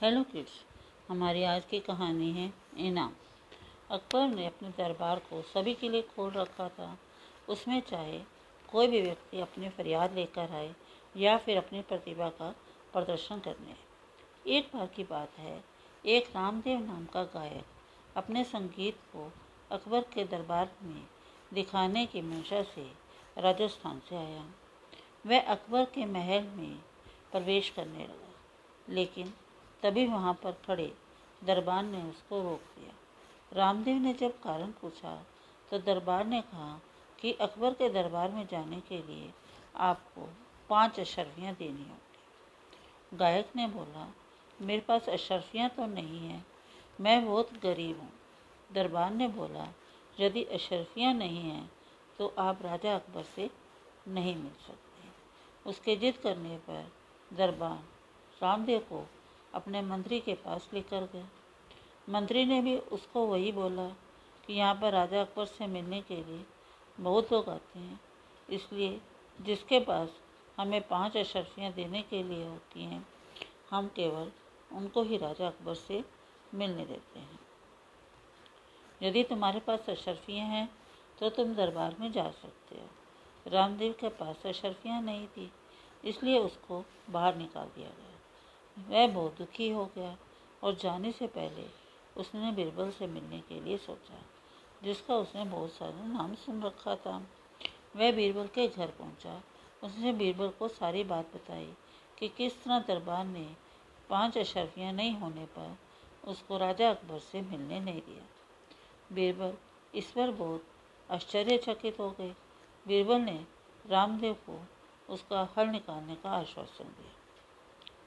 Hello kids हमारी आज की कहानी है इनाम। अकबर ने अपने दरबार को सभी के लिए खोल रखा था। उसमें चाहे कोई भी व्यक्ति अपनी फरियाद लेकर आए या फिर अपनी प्रतिभा का प्रदर्शन करने। एक बार की बात है, एक रामदेव नाम का गायक अपने संगीत को अकबर के दरबार में दिखाने की मंशा से राजस्थान से आया। वह अकबर के महल में प्रवेश करने लगा, लेकिन तभी वहाँ पर खड़े दरबार ने उसको रोक दिया रामदेव ने जब कारण पूछा तो दरबार ने कहा कि अकबर के दरबार में जाने के लिए आपको पाँच अशरफियाँ देनी होंगी। गायक ने बोला, मेरे पास अशरफियाँ तो नहीं हैं, मैं बहुत गरीब हूँ। दरबार ने बोला, यदि अशरफियाँ नहीं हैं तो आप राजा अकबर से नहीं मिल सकते। उसके जिद करने पर दरबार रामदेव को अपने मंत्री के पास लेकर गए। मंत्री ने भी उसको वही बोला कि यहाँ पर राजा अकबर से मिलने के लिए बहुत लोग आते हैं, इसलिए जिसके पास हमें पाँच अशरफियाँ देने के लिए होती हैं, हम केवल उनको ही राजा अकबर से मिलने देते हैं। यदि तुम्हारे पास अशरफियाँ हैं तो तुम दरबार में जा सकते हो। रामदेव के पास अशरफियाँ नहीं थी, इसलिए उसको बाहर निकाल दिया गया। वह बहुत दुखी हो गया और जाने से पहले उसने बीरबल से मिलने के लिए सोचा, जिसका उसने बहुत सारा नाम सुन रखा था। वह बीरबल के घर पहुँचा। उसने बीरबल को सारी बात बताई कि किस तरह दरबार ने पाँच अशरफियाँ नहीं होने पर उसको राजा अकबर से मिलने नहीं दिया। बीरबल इस पर बहुत आश्चर्यचकित हो गए। बीरबल ने रामदेव को उसका हल निकालने का आश्वासन दिया।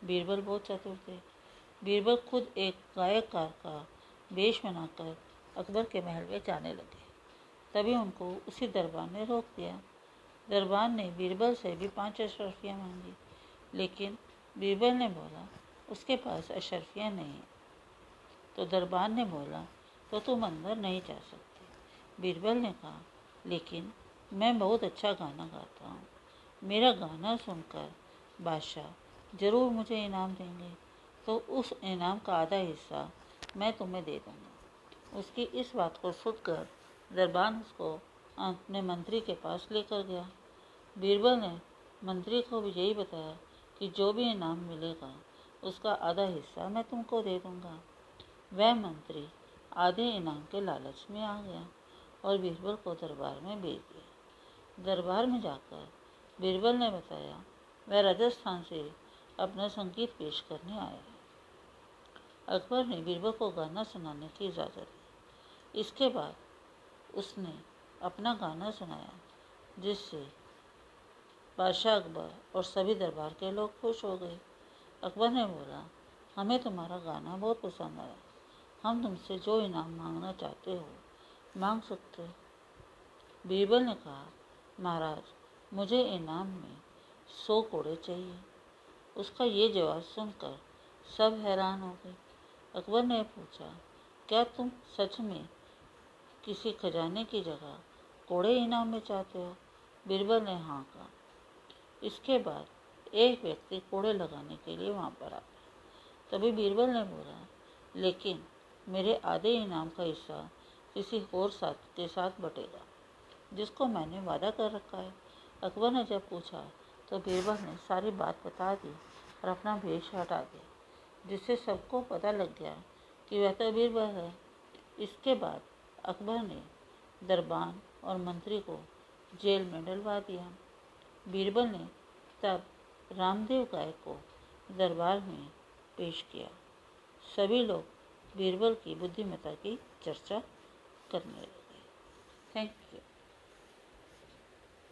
बीरबल बहुत चतुर थे। बीरबल खुद एक गायककार का वेश बनाकर अकबर के महल में जाने लगे। तभी उनको उसी दरबार ने रोक दिया। दरबार ने बीरबल से भी पाँच अशरफियाँ मांगी, लेकिन बीरबल ने बोला, उसके पास अशरफियाँ नहीं तो दरबार ने बोला तो तुम अंदर नहीं जा सकते। बीरबल ने कहा, लेकिन मैं बहुत अच्छा गाना गाता हूँ। मेरा गाना सुनकर बादशाह ज़रूर मुझे इनाम देंगे। तो उस इनाम का आधा हिस्सा मैं तुम्हें दे दूँगा। उसकी इस बात को सुनकर दरबान उसको अपने मंत्री के पास लेकर गया। बीरबल ने मंत्री को भी यही बताया कि जो भी इनाम मिलेगा, उसका आधा हिस्सा मैं तुमको दे दूँगा। वह मंत्री आधे इनाम के लालच में आ गया और बीरबल को दरबार में भेज दिया। दरबार में जाकर बीरबल ने बताया, वह राजस्थान से अपना संगीत पेश करने है। अकबर ने बीरबल को गाना सुनाने की इजाज़त दी इसके बाद उसने अपना गाना सुनाया, जिससे बादशाह अकबर और सभी दरबार के लोग खुश हो गए। अकबर ने बोला, हमें तुम्हारा गाना बहुत पसंद आया। हम तुमसे जो इनाम मांगना चाहते हो, मांग सकते बीरबल ने कहा, महाराज, मुझे इनाम में सौ कोड़े चाहिए। उसका ये जवाब सुनकर सब हैरान हो गए। अकबर ने पूछा, क्या तुम सच में किसी खजाने की जगह कोड़े इनाम में चाहते हो? बीरबल ने हाँ कहा। इसके बाद एक व्यक्ति कोड़े लगाने के लिए वहाँ पर आ गया। तभी बीरबल ने बोला, लेकिन मेरे आधे इनाम का हिस्सा किसी और साथ के साथ बटेगा, जिसको मैंने वादा कर रखा है। अकबर ने जब पूछा तो बीरबल ने सारी बात बता दी और अपना भेष हटा दिया, जिससे सबको पता लग गया कि वह तो बीरबल है। इसके बाद अकबर ने दरबान और मंत्री को जेल में डलवा दिया। बीरबल ने तब रामदेव गाय को दरबार में पेश किया। सभी लोग बीरबल की बुद्धिमत्ता की चर्चा करने लगे। Thank you